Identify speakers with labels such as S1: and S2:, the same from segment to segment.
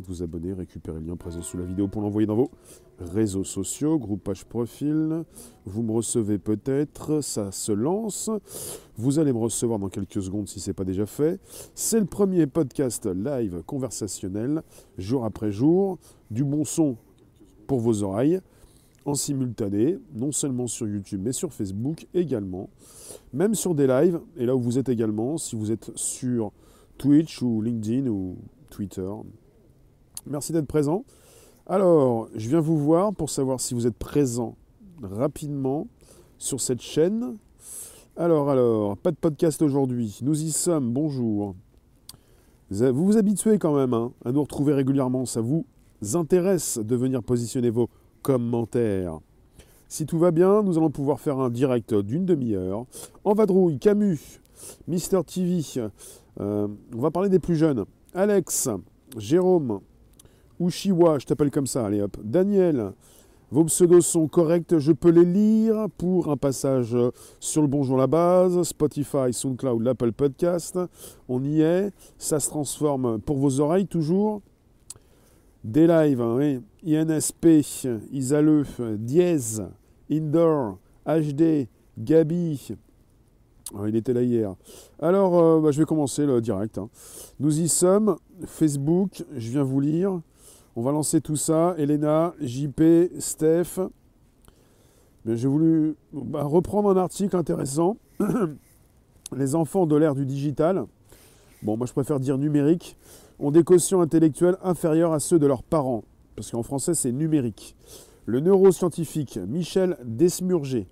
S1: vous abonner, récupérer le lien présent sous la vidéo pour l'envoyer dans vos réseaux sociaux, groupe page profil. Vous me recevez peut-être, ça se lance. Vous allez me recevoir dans quelques secondes si ce n'est pas déjà fait. C'est le premier podcast live conversationnel, jour après jour, du bon son pour vos oreilles en simultané, non seulement sur YouTube, mais sur Facebook également, même sur des lives, et là où vous êtes également, si vous êtes sur Twitch ou LinkedIn ou Twitter. Merci d'être présent. Alors, je viens vous voir pour savoir si vous êtes présent rapidement sur cette chaîne. Alors, alors, pas de podcast aujourd'hui. Nous y sommes, bonjour. Vous vous habituez quand même hein, à nous retrouver régulièrement. Ça vous intéresse de venir positionner vos commentaires. Si tout va bien, nous allons pouvoir faire un direct d'une demi-heure. En vadrouille, Camus, Mister TV. Euh, on va parler des plus jeunes. Alex, Jérôme, Ushiwa, je t'appelle comme ça, allez hop. Daniel, vos pseudos sont corrects, je peux les lire pour un passage sur le Bonjour la base, Spotify, SoundCloud, l'Apple Podcast. On y est, ça se transforme pour vos oreilles toujours. Des lives, hein, oui. INSP, Isale, Diez, Indoor, HD, Gabi. Ah, il était là hier. Alors, euh, bah, je vais commencer le direct. Hein. Nous y sommes. Facebook, je viens vous lire. On va lancer tout ça. Elena, JP, Steph. J'ai voulu bah, reprendre un article intéressant. Les enfants de l'ère du digital. Bon, moi je préfère dire numérique ont des quotients intellectuels inférieurs à ceux de leurs parents, parce qu'en français c'est numérique. Le neuroscientifique Michel Desmurger,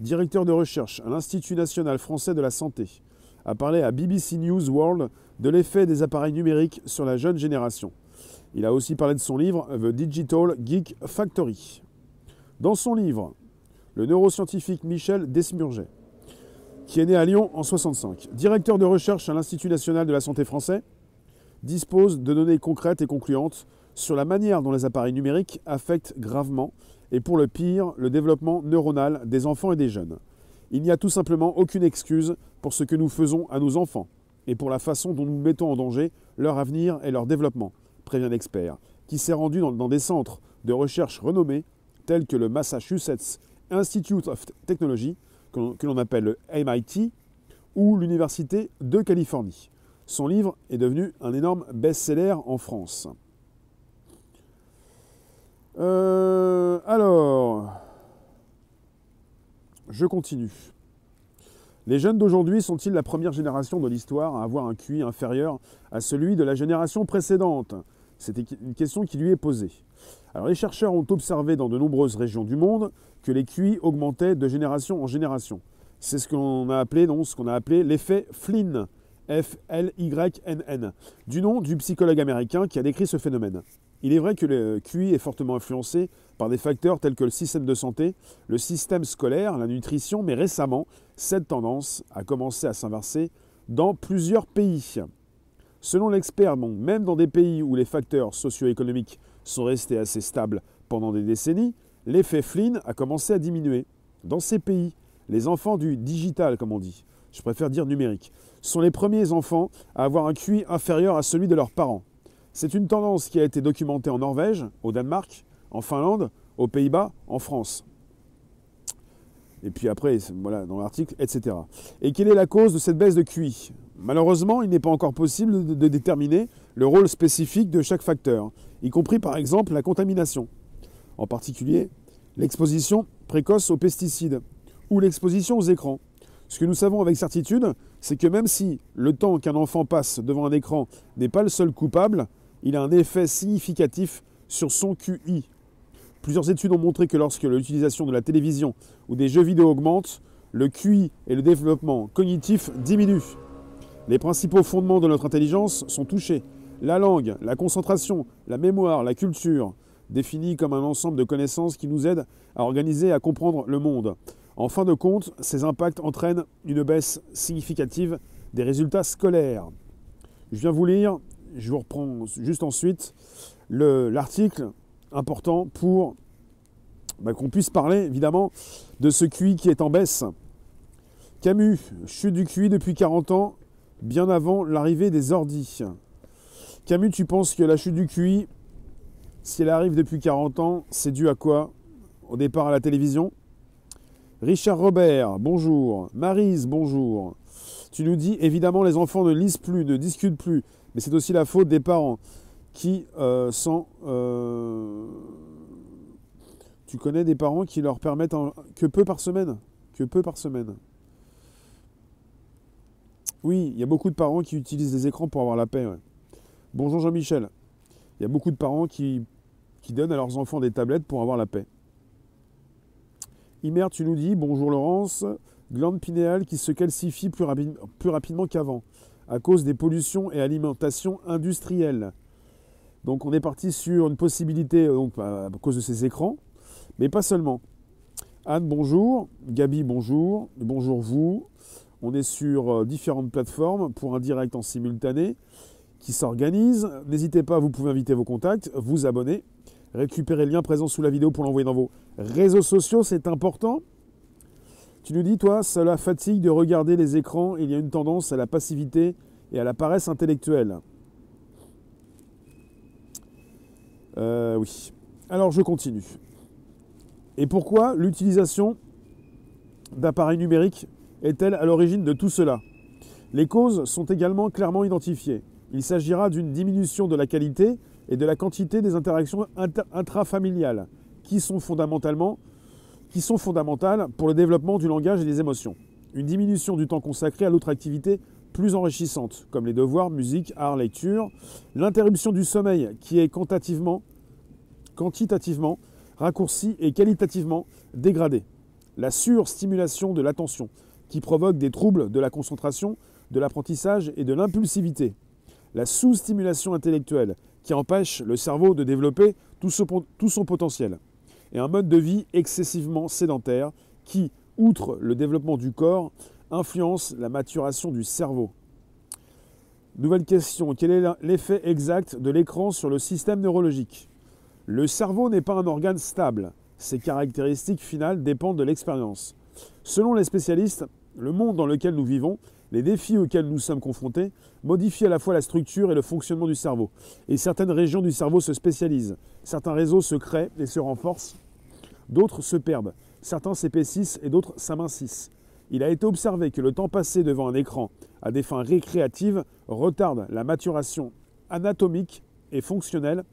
S1: directeur de recherche à l'Institut national français de la santé, a parlé à BBC News World de l'effet des appareils numériques sur la jeune génération. Il a aussi parlé de son livre The Digital Geek Factory. Dans son livre, le neuroscientifique Michel Desmurger, qui est né à Lyon en 65, directeur de recherche à l'Institut national de la santé français, dispose de données concrètes et concluantes sur la manière dont les appareils numériques affectent gravement et pour le pire le développement neuronal des enfants et des jeunes. Il n'y a tout simplement aucune excuse pour ce que nous faisons à nos enfants et pour la façon dont nous mettons en danger leur avenir et leur développement, prévient l'expert, qui s'est rendu dans, des centres de recherche renommés tels que le Massachusetts Institute of Technology, que l'on appelle le MIT, ou l'Université de Californie. Son livre est devenu un énorme best-seller en France. Euh, alors, je continue. Les jeunes d'aujourd'hui sont-ils la première génération de l'histoire à avoir un QI inférieur à celui de la génération précédente? C'est une question qui lui est posée. Alors les chercheurs ont observé dans de nombreuses régions du monde que les QI augmentaient de génération en génération. C'est ce qu'on a appelé, ce qu'on a appelé l'effet Flynn, F-L-Y-N-N, du nom du psychologue américain qui a décrit ce phénomène. Il est vrai que le QI est fortement influencé par des facteurs tels que le système de santé, le système scolaire, la nutrition, mais récemment, cette tendance a commencé à s'inverser dans plusieurs pays. Selon l'expert, même dans des pays où les facteurs socio-économiques sont restés assez stables pendant des décennies, l'effet Flynn a commencé à diminuer. Dans ces pays, les enfants du digital, comme on dit, je préfère dire numérique, sont les premiers enfants à avoir un QI inférieur à celui de leurs parents. C'est une tendance qui a été documentée en Norvège, au Danemark, en Finlande, aux Pays-Bas, en France. Et puis après, voilà, dans l'article, etc. Et quelle est la cause de cette baisse de QI? Malheureusement, il n'est pas encore possible de, déterminer le rôle spécifique de chaque facteur, y compris par exemple la contamination. En particulier, l'exposition précoce aux pesticides ou l'exposition aux écrans. Ce que nous savons avec certitude, c'est que même si le temps qu'un enfant passe devant un écran n'est pas le seul coupable, il a un effet significatif sur son QI. Plusieurs études ont montré que lorsque l'utilisation de la télévision ou des jeux vidéo augmente, le QI et le développement cognitif diminuent. Les principaux fondements de notre intelligence sont touchés. La langue, la concentration, la mémoire, la culture, définis comme un ensemble de connaissances qui nous aident à organiser et à comprendre le monde. En fin de compte, ces impacts entraînent une baisse significative des résultats scolaires. Je viens vous lire, je vous reprends juste ensuite l'article important pour bah, qu'on puisse parler évidemment de ce QI qui est en baisse. Camus, chute du QI depuis 40 ans, bien avant l'arrivée des ordis. Camus, tu penses que la chute du QI, si elle arrive depuis 40 ans, c'est dû à quoi? Au départ à la télévision? Richard Robert, bonjour. Marise, bonjour. Tu nous dis, évidemment, les enfants ne lisent plus, ne discutent plus, mais c'est aussi la faute des parents qui euh, sont... Euh, tu connais des parents qui leur permettent que peu par semaine? Que peu par semaine? Oui, il y a beaucoup de parents qui utilisent les écrans pour avoir la paix. Bonjour Jean-Michel. Il y a beaucoup de parents qui, donnent à leurs enfants des tablettes pour avoir la paix. Imer, tu nous dis, bonjour Laurence, glande pinéale qui se calcifie plus, rapidement qu'avant, à cause des pollutions et alimentations industrielles. Donc on est parti sur une possibilité, euh, donc, à cause de ces écrans, mais pas seulement. Anne, bonjour. Gabi, bonjour. Bonjour vous. On est sur euh, différentes plateformes pour un direct en simultané qui s'organise. N'hésitez pas, vous pouvez inviter vos contacts, vous abonner, récupérer le lien présent sous la vidéo pour l'envoyer dans vos réseaux sociaux, c'est important. Tu nous dis, toi, cela fatigue de regarder les écrans, il y a une tendance à la passivité et à la paresse intellectuelle. Euh, oui. Alors je continue. Et pourquoi l'utilisation d'appareils numériques est-elle à l'origine de tout cela? Les causes sont également clairement identifiées. Il s'agira d'une diminution de la qualité et de la quantité des interactions intrafamiliales, qui sont fondamentales pour le développement du langage et des émotions. Une diminution du temps consacré à l'autre activité plus enrichissantes, comme les devoirs, musique, art, lecture. L'interruption du sommeil, qui est quantitativement, quantitativement raccourcie et qualitativement dégradée. La surstimulation de l'attention, qui provoque des troubles de la concentration, de l'apprentissage et de l'impulsivité la sous-stimulation intellectuelle qui empêche le cerveau de développer tout son, potentiel, et un mode de vie excessivement sédentaire qui, outre le développement du corps, influence la maturation du cerveau. Nouvelle question, quel est l'effet exact de l'écran sur le système neurologique? Le cerveau n'est pas un organe stable, ses caractéristiques finales dépendent de l'expérience. Selon les spécialistes, le monde dans lequel nous vivons les défis auxquels nous sommes confrontés modifient à la fois la structure et le fonctionnement du cerveau. Et certaines régions du cerveau se spécialisent. Certains réseaux se créent et se renforcent. D'autres se perdent. Certains s'épaississent et d'autres s'amincissent. Il a été observé que le temps passé devant un écran à des fins récréatives retarde la maturation anatomique et fonctionnelle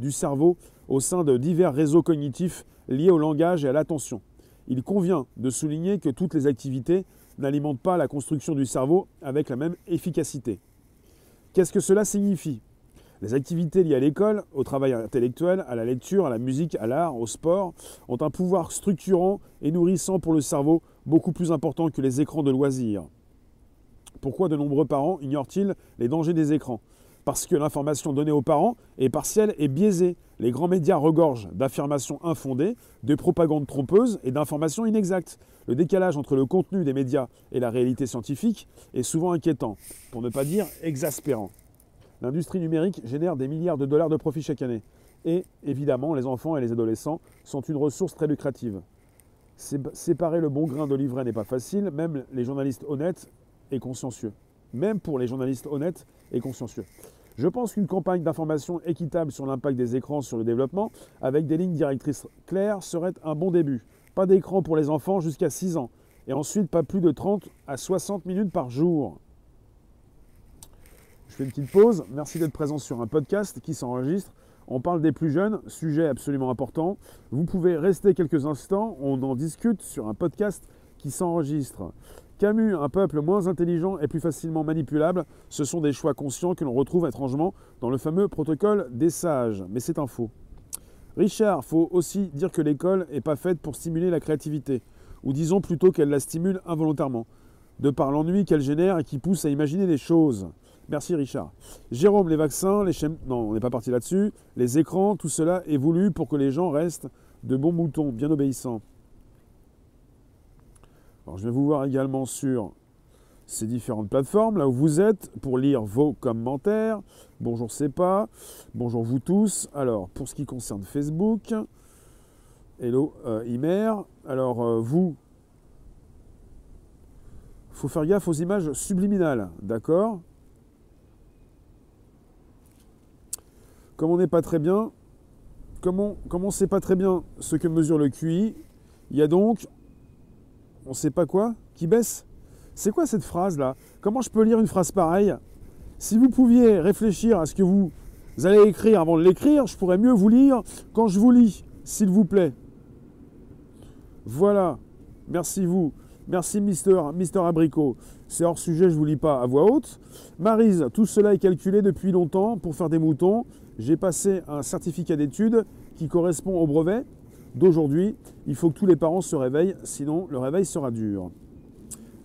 S1: du cerveau au sein de divers réseaux cognitifs liés au langage et à l'attention. Il convient de souligner que toutes les activités n'alimente pas la construction du cerveau avec la même efficacité. Qu'est-ce que cela signifie? Les activités liées à l'école, au travail intellectuel, à la lecture, à la musique, à l'art, au sport, ont un pouvoir structurant et nourrissant pour le cerveau beaucoup plus important que les écrans de loisirs. Pourquoi de nombreux parents ignorent-ils les dangers des écrans? Parce que l'information donnée aux parents est partielle et biaisée. Les grands médias regorgent d'affirmations infondées, de propagandes trompeuses et d'informations inexactes. Le décalage entre le contenu des médias et la réalité scientifique est souvent inquiétant, pour ne pas dire exaspérant. L'industrie numérique génère des milliards de dollars de profits chaque année. Et évidemment, les enfants et les adolescents sont une ressource très lucrative. Séparer le bon grain de l'ivraie n'est pas facile, même les journalistes honnêtes et consciencieux. Même pour les journalistes honnêtes consciencieux. Je pense qu'une campagne d'information équitable sur l'impact des écrans sur le développement, avec des lignes directrices claires, serait un bon début. Pas d'écran pour les enfants jusqu'à 6 ans. Et ensuite, pas plus de 30 à 60 minutes par jour. Je fais une petite pause. Merci d'être présent sur un podcast qui s'enregistre. On parle des plus jeunes, sujet absolument important. Vous pouvez rester quelques instants, on en discute sur un podcast qui s'enregistre. Camus, un peuple moins intelligent et plus facilement manipulable, ce sont des choix conscients que l'on retrouve étrangement dans le fameux protocole des sages. Mais c'est un faux. Richard, faut aussi dire que l'école n'est pas faite pour stimuler la créativité, ou disons plutôt qu'elle la stimule involontairement, de par l'ennui qu'elle génère et qui pousse à imaginer des choses. Merci Richard. Jérôme, les vaccins, les chaînes... Non, on n'est pas parti là-dessus. Les écrans, tout cela est voulu pour que les gens restent de bons moutons, bien obéissants. Alors, je vais vous voir également sur ces différentes plateformes, là où vous êtes, pour lire vos commentaires. Bonjour pas. Bonjour vous tous. Alors, pour ce qui concerne Facebook, hello euh, Imer. Alors, euh, vous, faut faire gaffe aux images subliminales, d'accord? Comme on n'est pas très bien, comme on ne sait pas très bien ce que mesure le QI, il y a donc, on ne sait pas quoi, qui baisse. C'est quoi cette phrase-là? Comment je peux lire une phrase pareille? Si vous pouviez réfléchir à ce que vous allez écrire avant de l'écrire, je pourrais mieux vous lire quand je vous lis, s'il vous plaît. Voilà. Merci vous. Merci Mister, Mister Abricot. C'est hors sujet, je ne vous lis pas à voix haute. Marise, tout cela est calculé depuis longtemps pour faire des moutons. J'ai passé un certificat d'études qui correspond au brevet d'aujourd'hui. Il faut que tous les parents se réveillent, sinon le réveil sera dur.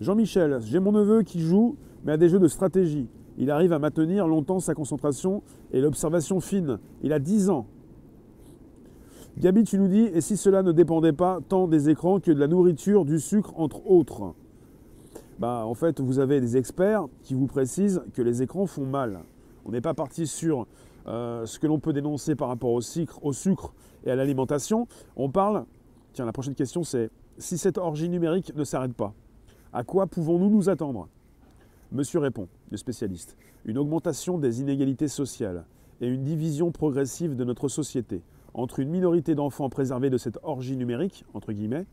S1: Jean-Michel, j'ai mon neveu qui joue, mais à des jeux de stratégie. Il arrive à maintenir longtemps sa concentration et l'observation fine. Il a 10 ans. Gabi, tu nous dis, et si cela ne dépendait pas tant des écrans que de la nourriture, du sucre, entre autres? Bah, En fait, vous avez des experts qui vous précisent que les écrans font mal. On n'est pas parti sur euh, ce que l'on peut dénoncer par rapport au sucre, au sucre et à l'alimentation. On parle, tiens, la prochaine question c'est, si cette orgie numérique ne s'arrête pas, à quoi pouvons-nous nous attendre? Monsieur répond, le spécialiste, une augmentation des inégalités sociales et une division progressive de notre société entre une minorité d'enfants préservés de cette orgie numérique, entre guillemets,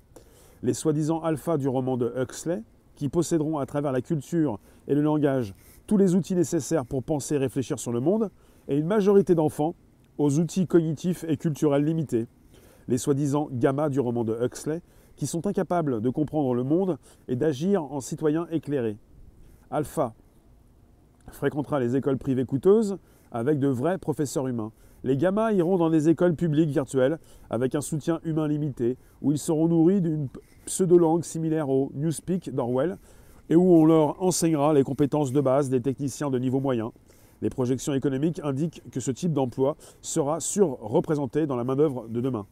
S1: les soi-disant alphas du roman de Huxley, qui posséderont à travers la culture et le langage tous les outils nécessaires pour penser et réfléchir sur le monde, et une majorité d'enfants aux outils cognitifs et culturels limités, les soi-disant gamma du roman de Huxley, qui sont incapables de comprendre le monde et d'agir en citoyens éclairés. Alpha fréquentera les écoles privées coûteuses avec de vrais professeurs humains. Les gamins iront dans des écoles publiques virtuelles avec un soutien humain limité, où ils seront nourris d'une pseudo-langue similaire au Newspeak d'Orwell, et où on leur enseignera les compétences de base des techniciens de niveau moyen. Les projections économiques indiquent que ce type d'emploi sera surreprésenté dans la main-d'œuvre de demain.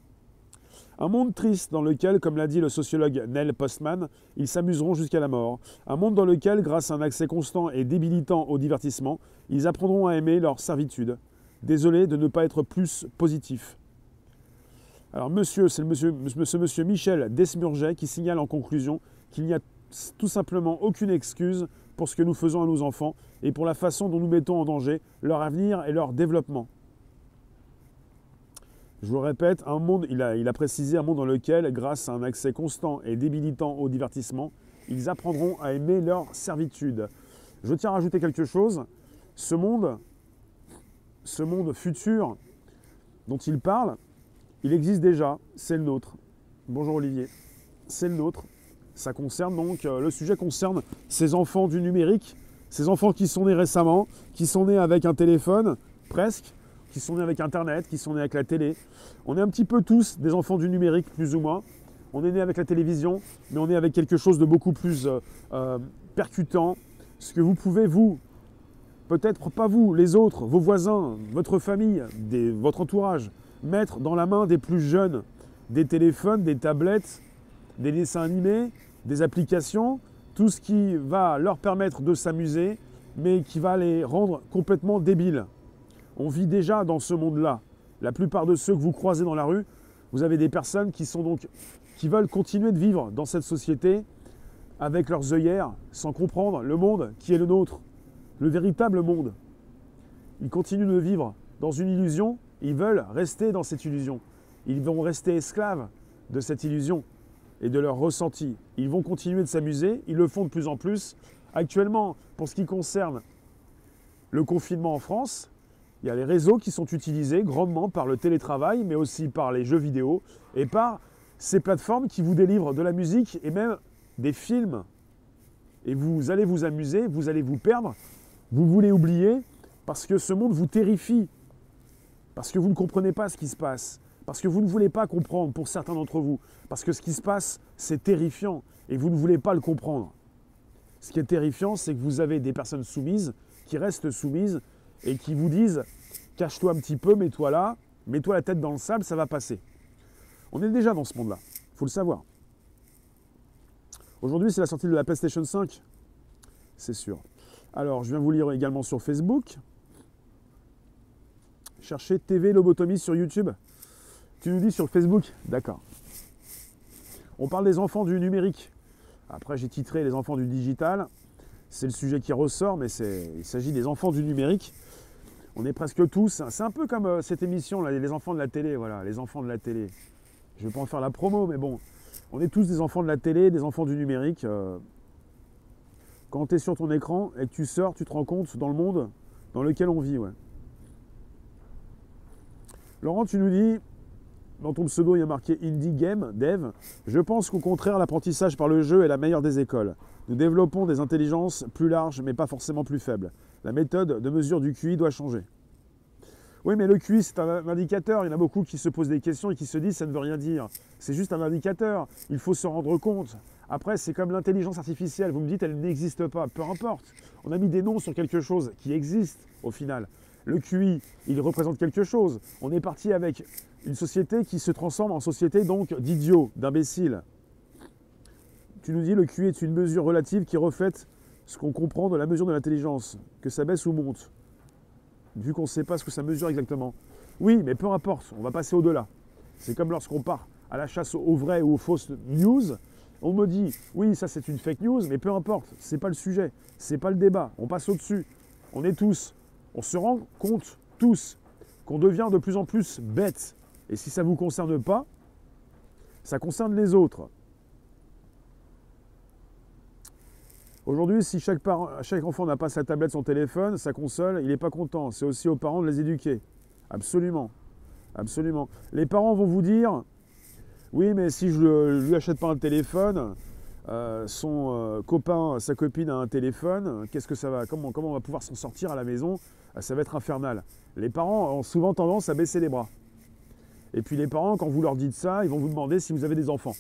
S1: Un monde triste dans lequel, comme l'a dit le sociologue Neil Postman, ils s'amuseront jusqu'à la mort. Un monde dans lequel, grâce à un accès constant et débilitant au divertissement, ils apprendront à aimer leur servitude. Désolé de ne pas être plus positif. Alors monsieur, c'est monsieur, ce monsieur Michel Desmurget qui signale en conclusion qu'il n'y a tout simplement aucune excuse pour ce que nous faisons à nos enfants et pour la façon dont nous mettons en danger leur avenir et leur développement. Je vous le répète, un monde, il a, il a précisé un monde dans lequel, grâce à un accès constant et débilitant au divertissement, ils apprendront à aimer leur servitude. Je tiens à rajouter quelque chose. Ce monde, ce monde futur dont il parle, il existe déjà, c'est le nôtre. Bonjour Olivier, c'est le nôtre. Ça concerne donc, euh, le sujet concerne ces enfants du numérique, ces enfants qui sont nés récemment, qui sont nés avec un téléphone, presque, qui sont nés avec Internet, qui sont nés avec la télé. On est un petit peu tous des enfants du numérique, plus ou moins. On est né avec la télévision, mais on est avec quelque chose de beaucoup plus euh, euh, percutant. Ce que vous pouvez, vous, peut-être pas vous, les autres, vos voisins, votre famille, votre entourage, mettre dans la main des plus jeunes des téléphones, des tablettes, des dessins animés, des applications, tout ce qui va leur permettre de s'amuser, mais qui va les rendre complètement débiles. On vit déjà dans ce monde-là. La plupart de ceux que vous croisez dans la rue, vous avez des personnes qui sont donc qui veulent continuer de vivre dans cette société avec leurs œillères, sans comprendre le monde qui est le nôtre, le véritable monde. Ils continuent de vivre dans une illusion, ils veulent rester dans cette illusion. Ils vont rester esclaves de cette illusion et de leur ressenti. Ils vont continuer de s'amuser, ils le font de plus en plus. Actuellement, pour ce qui concerne le confinement en France, il y a les réseaux qui sont utilisés grandement par le télétravail, mais aussi par les jeux vidéo et par ces plateformes qui vous délivrent de la musique et même des films. Et vous allez vous amuser, vous allez vous perdre, vous voulez oublier, parce que ce monde vous terrifie, parce que vous ne comprenez pas ce qui se passe, parce que vous ne voulez pas comprendre pour certains d'entre vous, parce que ce qui se passe, c'est terrifiant, et vous ne voulez pas le comprendre. Ce qui est terrifiant, c'est que vous avez des personnes soumises qui restent soumises et qui vous disent cache-toi un petit peu, mets-toi là, mets-toi la tête dans le sable, ça va passer. On est déjà dans ce monde-là, il faut le savoir. Aujourd'hui, c'est la sortie de la PlayStation 5, c'est sûr. Alors, je viens vous lire également sur Facebook. Cherchez TV Lobotomie sur YouTube. Tu nous dis sur Facebook D'accord. On parle des enfants du numérique. Après, j'ai titré Les enfants du digital. C'est le sujet qui ressort, mais il s'agit des enfants du numérique. On est presque tous. C'est un peu comme euh, cette émission, là, les enfants de la télé, voilà, les enfants de la télé. Je ne vais pas en faire la promo, mais bon, on est tous des enfants de la télé, des enfants du numérique. Euh. quand tu es sur ton écran et que tu sors, tu te rends compte dans le monde dans lequel on vit. Laurent, tu nous dis, dans ton pseudo, il y a marqué Indie Game Dev. Je pense qu'au contraire, l'apprentissage par le jeu est la meilleure des écoles. Nous développons des intelligences plus larges, mais pas forcément plus faibles. La méthode de mesure du QI doit changer. Oui, mais le QI, c'est un indicateur. Il y en a beaucoup qui se posent des questions et qui se disent ça ne veut rien dire. C'est juste un indicateur. Il faut se rendre compte. Après, c'est comme l'intelligence artificielle. Vous me dites, elle n'existe pas. Peu importe. On a mis des noms sur quelque chose qui existe au final. Le QI, il représente quelque chose. On est parti avec une société qui se transforme en société donc d'idiots, d'imbéciles. Tu nous dis le QI est une mesure relative qui reflète ce qu'on comprend de la mesure de l'intelligence, que ça baisse ou monte, vu qu'on ne sait pas ce que ça mesure exactement. Oui, mais peu importe, on va passer au-delà. C'est comme lorsqu'on part à la chasse aux vraies ou aux fausses news. On me dit, oui, ça c'est une fake news, mais peu importe, c'est pas le sujet, c'est pas le débat, on passe au-dessus. On est tous, on se rend compte tous qu'on devient de plus en plus bête. Et si ça ne vous concerne pas, ça concerne les autres. Aujourd'hui, si chaque, enfant n'a pas sa tablette, son téléphone, sa console, il n'est pas content. C'est aussi aux parents de les éduquer. Absolument. Absolument. Les parents vont vous dire, oui, mais si je ne lui achète pas un téléphone, euh, son euh, copain, sa copine a un téléphone, qu'est-ce que ça va comment, comment on va pouvoir s'en sortir à la maison? Ça va être infernal. Les parents ont souvent tendance à baisser les bras. Et puis les parents, quand vous leur dites ça, ils vont vous demander si vous avez des enfants.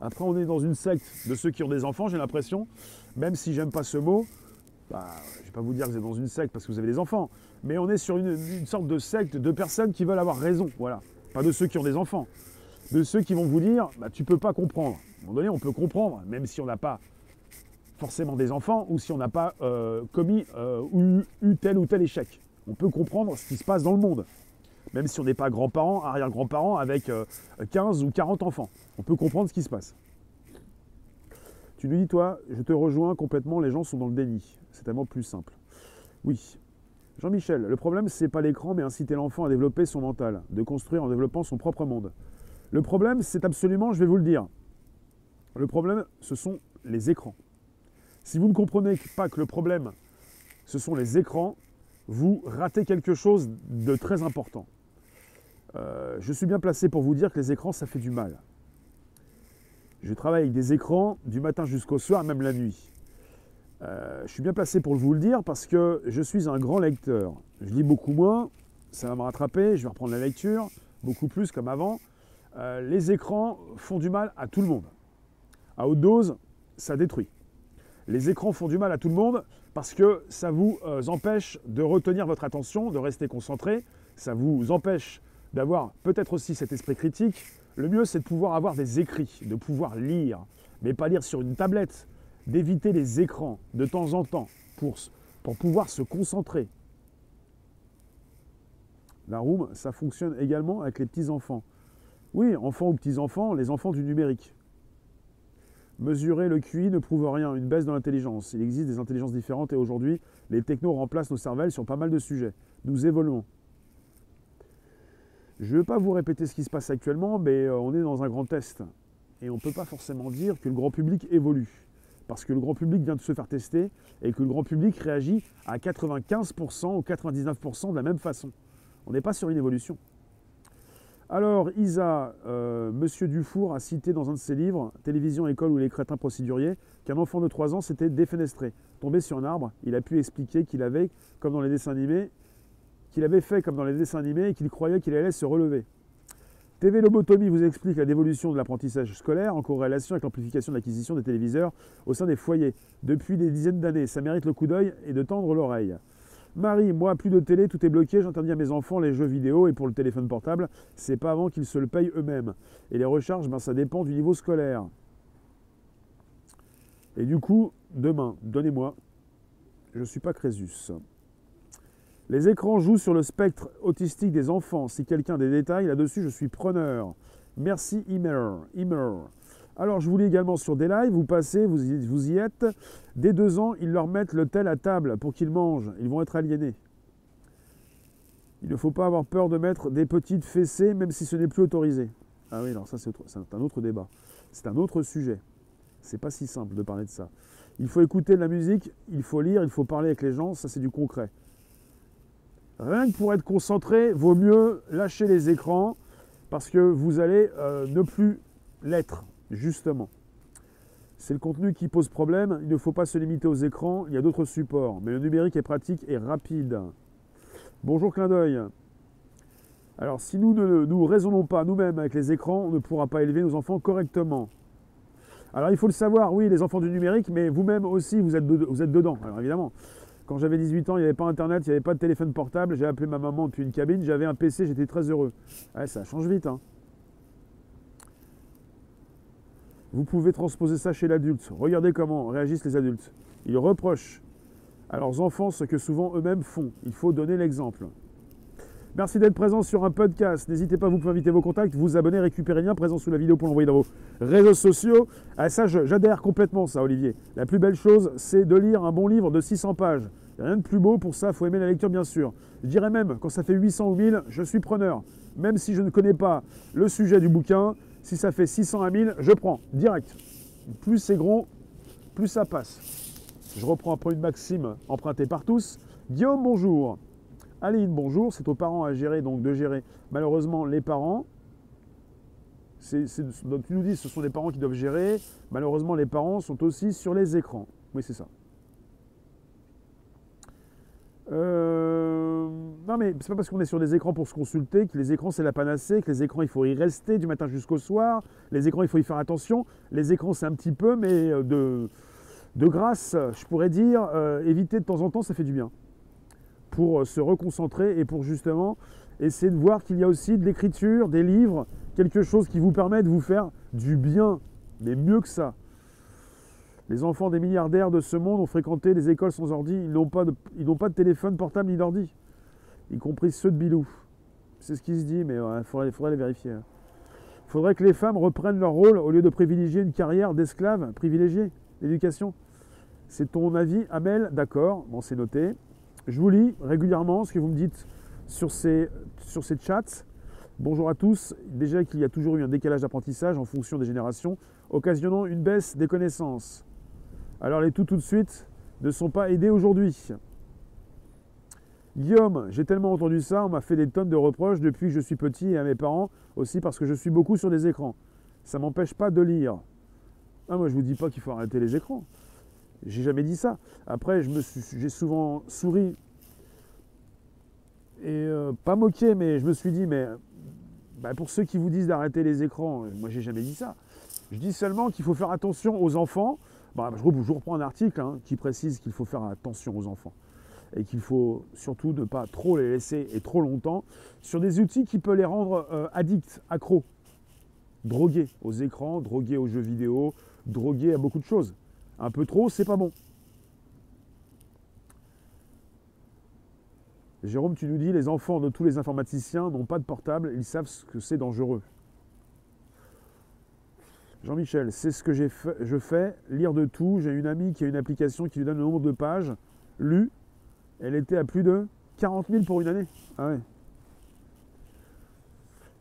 S1: Après, on est dans une secte de ceux qui ont des enfants, j'ai l'impression. Même si j'aime pas ce mot, bah, je ne vais pas vous dire que vous êtes dans une secte parce que vous avez des enfants, mais on est sur une, sorte de secte de personnes qui veulent avoir raison, voilà. Pas de ceux qui ont des enfants, de ceux qui vont vous dire, bah, tu peux pas comprendre. À un moment donné, on peut comprendre, même si on n'a pas forcément des enfants ou si on n'a pas euh, commis euh, ou eu tel ou tel échec. On peut comprendre ce qui se passe dans le monde même si on n'est pas grands-parents, arrière-grands-parents avec 15 euh, ou 40 enfants. On peut comprendre ce qui se passe. Tu lui dis, toi, je te rejoins complètement, les gens sont dans le déni. C'est tellement plus simple. Oui. Jean-Michel, le problème, ce n'est pas l'écran, mais inciter l'enfant à développer son mental, de construire en développant son propre monde. Le problème, c'est absolument, je vais vous le dire, le problème, ce sont les écrans. Si vous ne comprenez pas que le problème, ce sont les écrans, vous ratez quelque chose de très important. Euh, je suis bien placé pour vous dire que les écrans, ça fait du mal. Je travaille avec des écrans du matin jusqu'au soir, même la nuit. Euh, je suis bien placé pour vous le dire parce que je suis un grand lecteur. Je lis beaucoup moins, ça va me rattraper, je vais reprendre la lecture, beaucoup plus comme avant. Euh, les écrans font du mal à tout le monde. À haute dose, ça détruit. Les écrans font du mal à tout le monde parce que ça vous empêche de retenir votre attention, de rester concentré, ça vous empêche d'avoir peut-être aussi cet esprit critique, le mieux c'est de pouvoir avoir des écrits, de pouvoir lire, mais pas lire sur une tablette, d'éviter les écrans de temps en temps pour, pour pouvoir se concentrer. La room, ça fonctionne également avec les petits-enfants. Oui, enfants ou petits-enfants, les enfants du numérique. Mesurer le QI ne prouve rien, une baisse dans l'intelligence. Il existe des intelligences différentes et aujourd'hui, les technos remplacent nos cervelles sur pas mal de sujets. Nous évoluons. Je ne vais pas vous répéter ce qui se passe actuellement, mais euh, on est dans un grand test. Et on ne peut pas forcément dire que le grand public évolue. Parce que le grand public vient de se faire tester et que le grand public réagit à 95% ou 99% de la même façon. On n'est pas sur une évolution. Alors, Isa, euh, Monsieur Dufour a cité dans un de ses livres, Télévision, école ou les crétins procéduriers, qu'un enfant de 3 ans s'était défenestré. Tombé sur un arbre, il a pu expliquer qu'il avait, comme dans les dessins animés, qu'il avait fait comme dans les dessins animés et qu'il croyait qu'il allait se relever. TV Lobotomie vous explique la dévolution de l'apprentissage scolaire en corrélation avec l'amplification de l'acquisition des téléviseurs au sein des foyers depuis des dizaines d'années. Ça mérite le coup d'œil et de tendre l'oreille. Marie, moi, plus de télé, tout est bloqué, j'interdis à mes enfants les jeux vidéo et pour le téléphone portable, c'est pas avant qu'ils se le payent eux-mêmes. Et les recharges, ben, ça dépend du niveau scolaire. Et du coup, demain, donnez-moi, je ne suis pas Crésus. Les écrans jouent sur le spectre autistique des enfants. Si quelqu'un a des détails là-dessus, je suis preneur. Merci Immer. Immer. Alors, je vous lis également sur des lives, vous passez, vous y, êtes. Dès deux ans, ils leur mettent le tel à table pour qu'ils mangent. Ils vont être aliénés. Il ne faut pas avoir peur de mettre des petites fessées, même si ce n'est plus autorisé. Ah oui, alors ça c'est un autre débat. C'est un autre sujet. C'est pas si simple de parler de ça. Il faut écouter de la musique, il faut lire, il faut parler avec les gens, ça c'est du concret. Rien que pour être concentré, vaut mieux lâcher les écrans parce que vous allez euh, ne plus l'être, justement. C'est le contenu qui pose problème, il ne faut pas se limiter aux écrans, il y a d'autres supports, mais le numérique est pratique et rapide. Bonjour clin d'œil. Alors si nous ne nous raisonnons pas nous-mêmes avec les écrans, on ne pourra pas élever nos enfants correctement. Alors il faut le savoir, oui, les enfants du numérique, mais vous-même aussi, vous êtes, dedans. Alors évidemment, quand j'avais 18 ans, il n'y avait pas Internet, il n'y avait pas de téléphone portable, j'ai appelé ma maman depuis une cabine, j'avais un PC, j'étais très heureux. ça change vite. Hein. Vous pouvez transposer ça chez l'adulte. Regardez comment réagissent les adultes. Ils reprochent à leurs enfants ce que souvent eux-mêmes font. Il faut donner l'exemple. Merci d'être présent sur un podcast. N'hésitez pas, vous pouvez inviter vos contacts, vous abonner, récupérer lien présent sous la vidéo pour l'envoyer dans vos réseaux sociaux. À ah, ça, j'adhère complètement, ça, Olivier. La plus belle chose, c'est de lire un bon livre de 600 pages. Rien de plus beau pour ça, il faut aimer la lecture, bien sûr. Je dirais même, quand ça fait 800 ou 1000, je suis preneur. Même si je ne connais pas le sujet du bouquin, si ça fait 600 à 1000, je prends, direct. Plus c'est gros, plus ça passe. Je reprends un une maxime empruntée par tous. Guillaume, bonjour. Aline, bonjour, c'est aux parents à gérer, donc de gérer malheureusement les parents. donc tu nous dis ce sont les parents qui doivent gérer. Malheureusement, les parents sont aussi sur les écrans. Oui, c'est ça. Euh, non, mais c'est pas parce qu'on est sur des écrans pour se consulter que les écrans c'est la panacée, que les écrans il faut y rester du matin jusqu'au soir. Les écrans il faut y faire attention. Les écrans c'est un petit peu, mais euh, de, grâce, je pourrais dire, euh, éviter de temps en temps, ça fait du bien pour euh, se reconcentrer et pour justement essayer de voir qu'il y a aussi de l'écriture, des livres, quelque chose qui vous permet de vous faire du bien, mais mieux que ça. Les enfants des milliardaires de ce monde ont fréquenté les écoles sans ordi, ils n'ont pas de, téléphone portable ni d'ordi, y compris ceux de Bilou. C'est ce qui se dit, mais il faudrait, faudrait, les vérifier. Il hein. faudrait que les femmes reprennent leur rôle au lieu de privilégier une carrière d'esclave privilégiée, l'éducation. C'est ton avis, Amel? D'accord, bon, c'est noté. Je vous lis régulièrement ce que vous me dites sur ces, sur ces chats. Bonjour à tous. Déjà qu'il y a toujours eu un décalage d'apprentissage en fonction des générations, occasionnant une baisse des connaissances. Alors les tout tout de suite ne sont pas aidés aujourd'hui. Guillaume, j'ai tellement entendu ça, on m'a fait des tonnes de reproches depuis que je suis petit et à mes parents aussi parce que je suis beaucoup sur des écrans. Ça m'empêche pas de lire. Ah, moi je vous dis pas qu'il faut arrêter les écrans. J'ai jamais dit ça. Après, j'ai souvent souri et euh, pas moqué, mais je me suis dit, mais bah, pour ceux qui vous disent d'arrêter les écrans, moi j'ai jamais dit ça. Je dis seulement qu'il faut faire attention aux enfants. Bah, je, reprends un article hein, qui précise qu'il faut faire attention aux enfants et qu'il faut surtout ne pas trop les laisser et trop longtemps sur des outils qui peuvent les rendre euh, addicts, accros, drogués aux écrans, drogués aux jeux vidéo, drogués à beaucoup de choses. Un peu trop, c'est pas bon. Jérôme, tu nous dis, les enfants de tous les informaticiens n'ont pas de portable, ils savent ce que c'est dangereux. Jean-Michel, c'est ce que je fais, lire de tout. J'ai une amie qui a une application qui lui donne le nombre de pages lues. Elle était à plus de 40 000 pour une année. Ah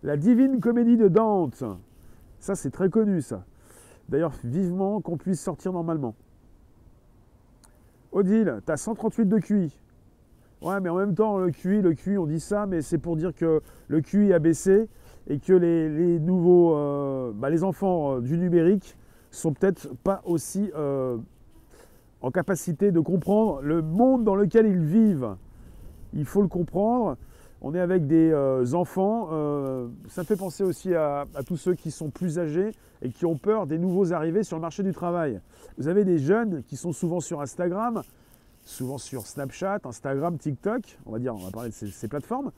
S1: La divine comédie de Dante. Ça, c'est très connu, ça. D'ailleurs, vivement qu'on puisse sortir normalement. Odile, tu as 138 de QI. Ouais, mais en même temps, le QI, le QI, on dit ça, mais c'est pour dire que le QI a baissé et que les, nouveaux, euh, bah, les enfants euh, du numérique sont peut-être pas aussi euh, en capacité de comprendre le monde dans lequel ils vivent. Il faut le comprendre on est avec des enfants. Ça fait penser aussi à, tous ceux qui sont plus âgés et qui ont peur des nouveaux arrivés sur le marché du travail. Vous avez des jeunes qui sont souvent sur Instagram, souvent sur Snapchat, Instagram, TikTok, on va dire, on va parler de ces, plateformes.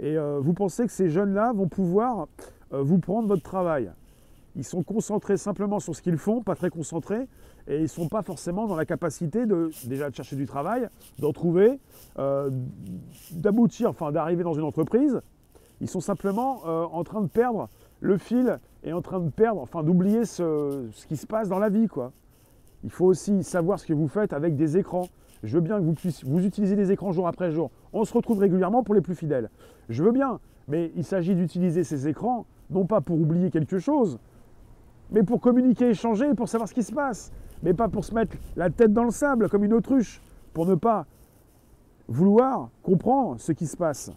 S1: Et euh, vous pensez que ces jeunes-là vont pouvoir vous prendre votre travail? Ils sont concentrés simplement sur ce qu'ils font, pas très concentrés, et ils ne sont pas forcément dans la capacité de déjà de chercher du travail, d'en trouver, euh, d'aboutir, enfin d'arriver dans une entreprise. Ils sont simplement euh, en train de perdre le fil et en train de perdre, enfin d'oublier ce, qui se passe dans la vie. Quoi. Il faut aussi savoir ce que vous faites avec des écrans. Je veux bien que vous puissiez vous utiliser des écrans jour après jour.
S2: On se retrouve régulièrement pour les plus fidèles. Je veux bien, mais il s'agit d'utiliser ces écrans, non pas pour oublier quelque chose, mais pour communiquer, échanger, pour savoir ce qui se passe, mais pas pour se mettre la tête dans le sable comme une autruche, pour ne pas vouloir comprendre ce qui se passe.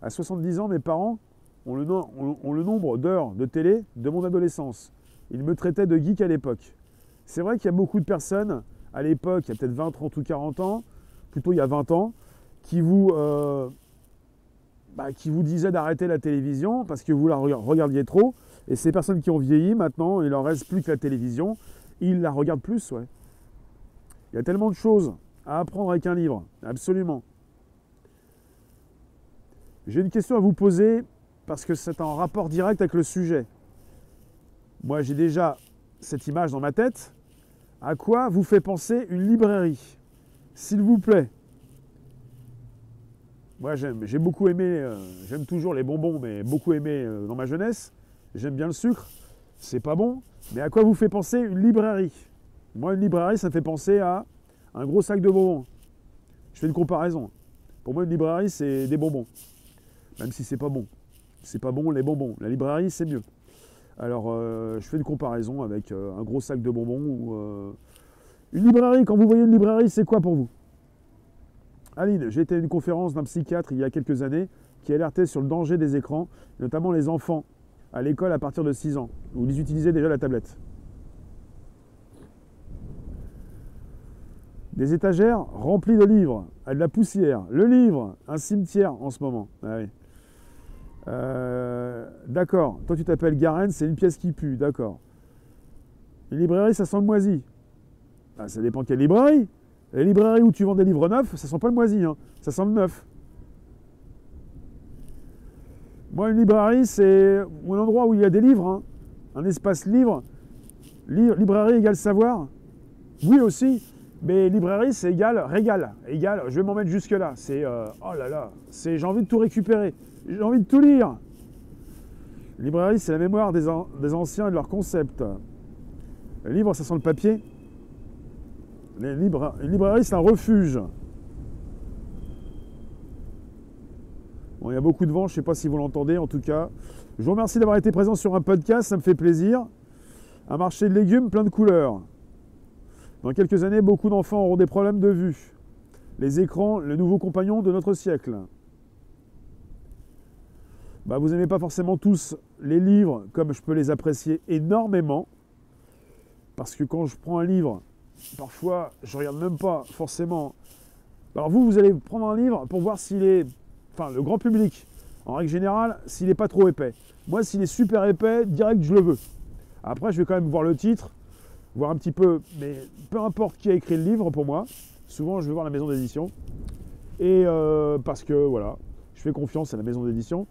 S2: À 70 ans, mes parents ont le, ont le nombre d'heures de télé de mon adolescence. Ils me traitaient de geek à l'époque. C'est vrai qu'il y a beaucoup de personnes, à l'époque, il y a peut-être 20, 30 ou 40 ans, plutôt il y a 20 ans, qui vous, euh, bah, qui vous disaient d'arrêter la télévision parce que vous la regardiez trop. Et ces personnes qui ont vieilli, maintenant, il leur reste plus que la télévision. Ils la regardent plus, ouais. Il y a tellement de choses à apprendre avec un livre, absolument. J'ai une question à vous poser parce que c'est en rapport direct avec le sujet. Moi, j'ai déjà cette image dans ma tête. À quoi vous fait penser une librairie? S'il vous plaît. Moi, j'ai beaucoup aimé, euh, j'aime toujours les bonbons, mais beaucoup aimé euh, dans ma jeunesse. J'aime bien le sucre. C'est pas bon. Mais à quoi vous fait penser une librairie? Moi, une librairie, ça me fait penser à un gros sac de bonbons. Je fais une comparaison. Pour moi, une librairie, c'est des bonbons. Même si c'est pas bon. C'est pas bon les bonbons. La librairie, c'est mieux. Alors, euh, je fais une comparaison avec un gros sac de bonbons ou une librairie. Quand vous voyez une librairie, c'est quoi pour vous? Aline, j'ai été à une conférence d'un psychiatre il y a quelques années qui alertait sur le danger des écrans, notamment les enfants à l'école à partir de 6 ans, où ils utilisaient déjà la tablette. Des étagères remplies de livres, à de la poussière. Le livre, un cimetière en ce moment. Ah euh, d'accord, toi tu t'appelles Garen, c'est une pièce qui pue, d'accord. Une librairie, ça sent le moisi. Ah, ça dépend quelle librairie. Les librairies où tu vends des livres neufs, ça sent pas le moisi, hein. ça sent le neuf. Moi, une librairie, c'est un endroit où il y a des livres, hein. un espace livre. librairie égale savoir. Oui aussi, mais librairie, c'est égal régal. Égal, je vais m'en mettre jusque-là. C'est, euh, oh là là, j'ai envie de tout récupérer. J'ai envie de tout lire. Librairie, c'est la mémoire des, des anciens et de leurs concepts. Le livre, ça sent le papier. Les librairies, c'est un refuge. Bon, il y a beaucoup de vent, je ne sais pas si vous l'entendez en tout cas. Je vous remercie d'avoir été présent sur un podcast, ça me fait plaisir. Un marché de légumes plein de couleurs. Dans quelques années, beaucoup d'enfants auront des problèmes de vue. Les écrans, le nouveau compagnon de notre siècle. Bah, vous n'aimez pas forcément tous les livres comme je peux les apprécier énormément. Parce que quand je prends un livre Parfois, je regarde même pas forcément. Alors vous, vous allez prendre un livre pour voir s'il est, enfin le grand public, en règle générale, s'il n'est pas trop épais. Moi, s'il est super épais, direct, je le veux. Après, je vais quand même voir le titre, voir un petit peu, mais peu importe qui a écrit le livre pour moi, souvent je vais voir la maison d'édition. Et euh, parce que voilà, je fais confiance à la maison d'édition.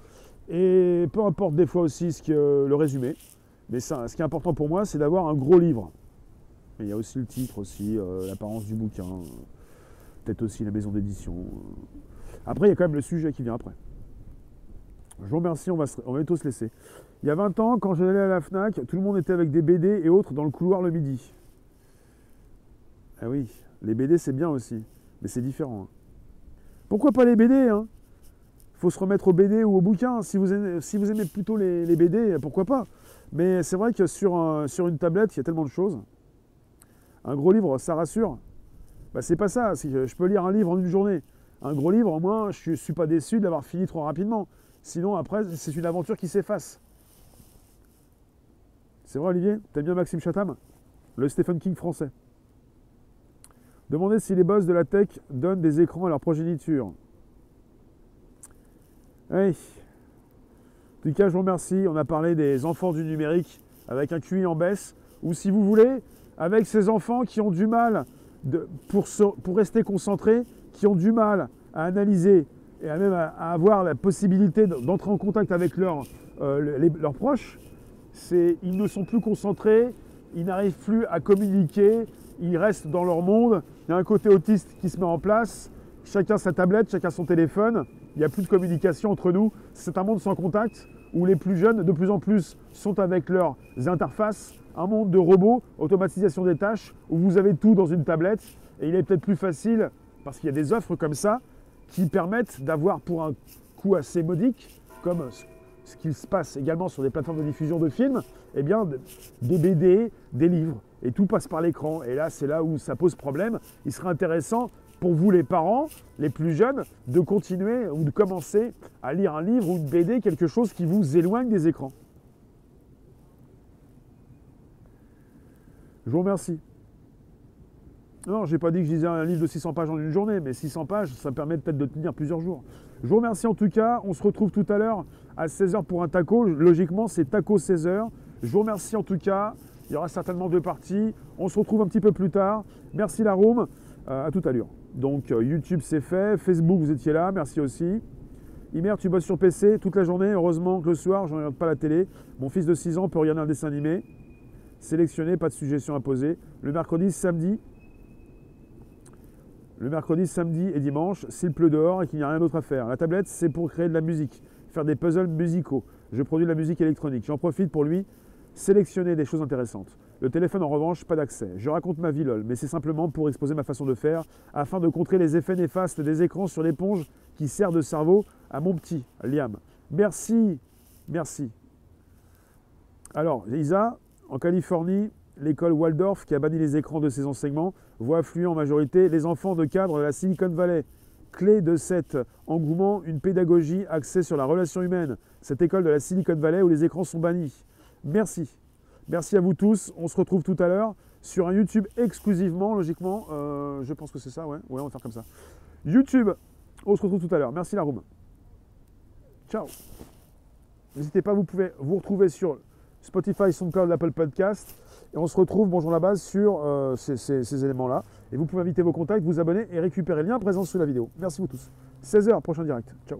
S2: Et peu importe des fois aussi ce que, le résumé. Mais ça, ce qui est important pour moi, c'est d'avoir un gros livre. Il y a aussi le titre, aussi euh, l'apparence du bouquin, euh, peut-être aussi la maison d'édition. Euh. Après, il y a quand même le sujet qui vient après. Je vous remercie, on va, on va se laisser. Il y a 20 ans, quand j'allais à la FNAC, tout le monde était avec des BD et autres dans le couloir le midi. Ah oui, les BD c'est bien aussi, mais c'est différent. Hein. Pourquoi pas les BD hein? Il faut se remettre aux BD ou aux bouquins. Si vous aimez, si vous aimez plutôt les, BD, pourquoi pas? Mais c'est vrai que sur, sur une tablette, il y a tellement de choses. Un gros livre, ça rassure bah, C'est pas ça. Je peux lire un livre en une journée. Un gros livre, au moins, je ne suis pas déçu de l'avoir fini trop rapidement. Sinon, après, c'est une aventure qui s'efface. C'est vrai, Olivier? T'aimes bien Maxime Chatham? Le Stephen King français. Demandez si les boss de la tech donnent des écrans à leur progéniture. Oui. En tout cas, je vous remercie. On a parlé des enfants du numérique avec un QI en baisse. Ou si vous voulez, avec ces enfants qui ont du mal, pour, rester concentrés, qui ont du mal à analyser et à même à, avoir la possibilité d'entrer en contact avec euh, leurs proches, ils ne sont plus concentrés, ils n'arrivent plus à communiquer, ils restent dans leur monde. Il y a un côté autiste qui se met en place, chacun sa tablette, chacun son téléphone, il n'y a plus de communication entre nous, c'est un monde sans contact où les plus jeunes de plus en plus sont avec leurs interfaces, un monde de robots, automatisation des tâches, où vous avez tout dans une tablette, Et il est peut-être plus facile, parce qu'il y a des offres comme ça, qui permettent d'avoir pour un coût assez modique, comme ce qui se passe également sur des plateformes de diffusion de films, eh bien, des BD, des livres, et tout passe par l'écran. Et là, c'est là où ça pose problème. Il serait intéressant pour vous, les parents, les plus jeunes, de continuer ou de commencer à lire un livre ou une BD, quelque chose qui vous éloigne des écrans. Je vous remercie. Non, je n'ai pas dit que je lisais un livre de 600 pages en une journée, mais 600 pages, ça permet peut-être de tenir plusieurs jours. Je vous remercie en tout cas. On se retrouve tout à l'heure à 16h pour un taco. Logiquement, c'est taco 16h. Je vous remercie en tout cas. Il y aura certainement deux parties. On se retrouve un petit peu plus tard. Merci la room. Euh, à toute allure. Donc euh, YouTube c'est fait. Facebook vous étiez là. Merci aussi. Imer, tu bosses sur PC toute la journée. Heureusement que le soir, je ne regarde pas la télé. Mon fils de 6 ans peut regarder un dessin animé. Sélectionné, pas de suggestion à poser. Le mercredi, samedi, le mercredi, samedi et dimanche, s'il pleut dehors et qu'il n'y a rien d'autre à faire. La tablette, c'est pour créer de la musique, faire des puzzles musicaux. Je produis de la musique électronique. J'en profite pour lui sélectionner des choses intéressantes. Le téléphone, en revanche, pas d'accès. Je raconte ma vie lol, mais c'est simplement pour exposer ma façon de faire, afin de contrer les effets néfastes des écrans sur l'éponge qui sert de cerveau à mon petit Liam. Merci, merci. Alors, Isa, en Californie, l'école Waldorf, qui a banni les écrans de ses enseignements, voit affluer en majorité les enfants de cadre de la Silicon Valley. Clé de cet engouement, une pédagogie axée sur la relation humaine. Cette école de la Silicon Valley où les écrans sont bannis. Merci. Merci à vous tous. On se retrouve tout à l'heure sur un YouTube exclusivement, logiquement. Euh, je pense que c'est ça, ouais. Ouais, on va faire comme ça. YouTube, on se retrouve tout à l'heure. Merci la room. Ciao. N'hésitez pas, vous pouvez vous retrouver sur Spotify, SoundCloud, Apple Podcast. Et on se retrouve, bonjour la base, sur euh, ces, éléments-là. Et vous pouvez inviter vos contacts, vous abonner et récupérer le lien présent sous la vidéo. Merci vous tous. 16h, prochain direct. Ciao.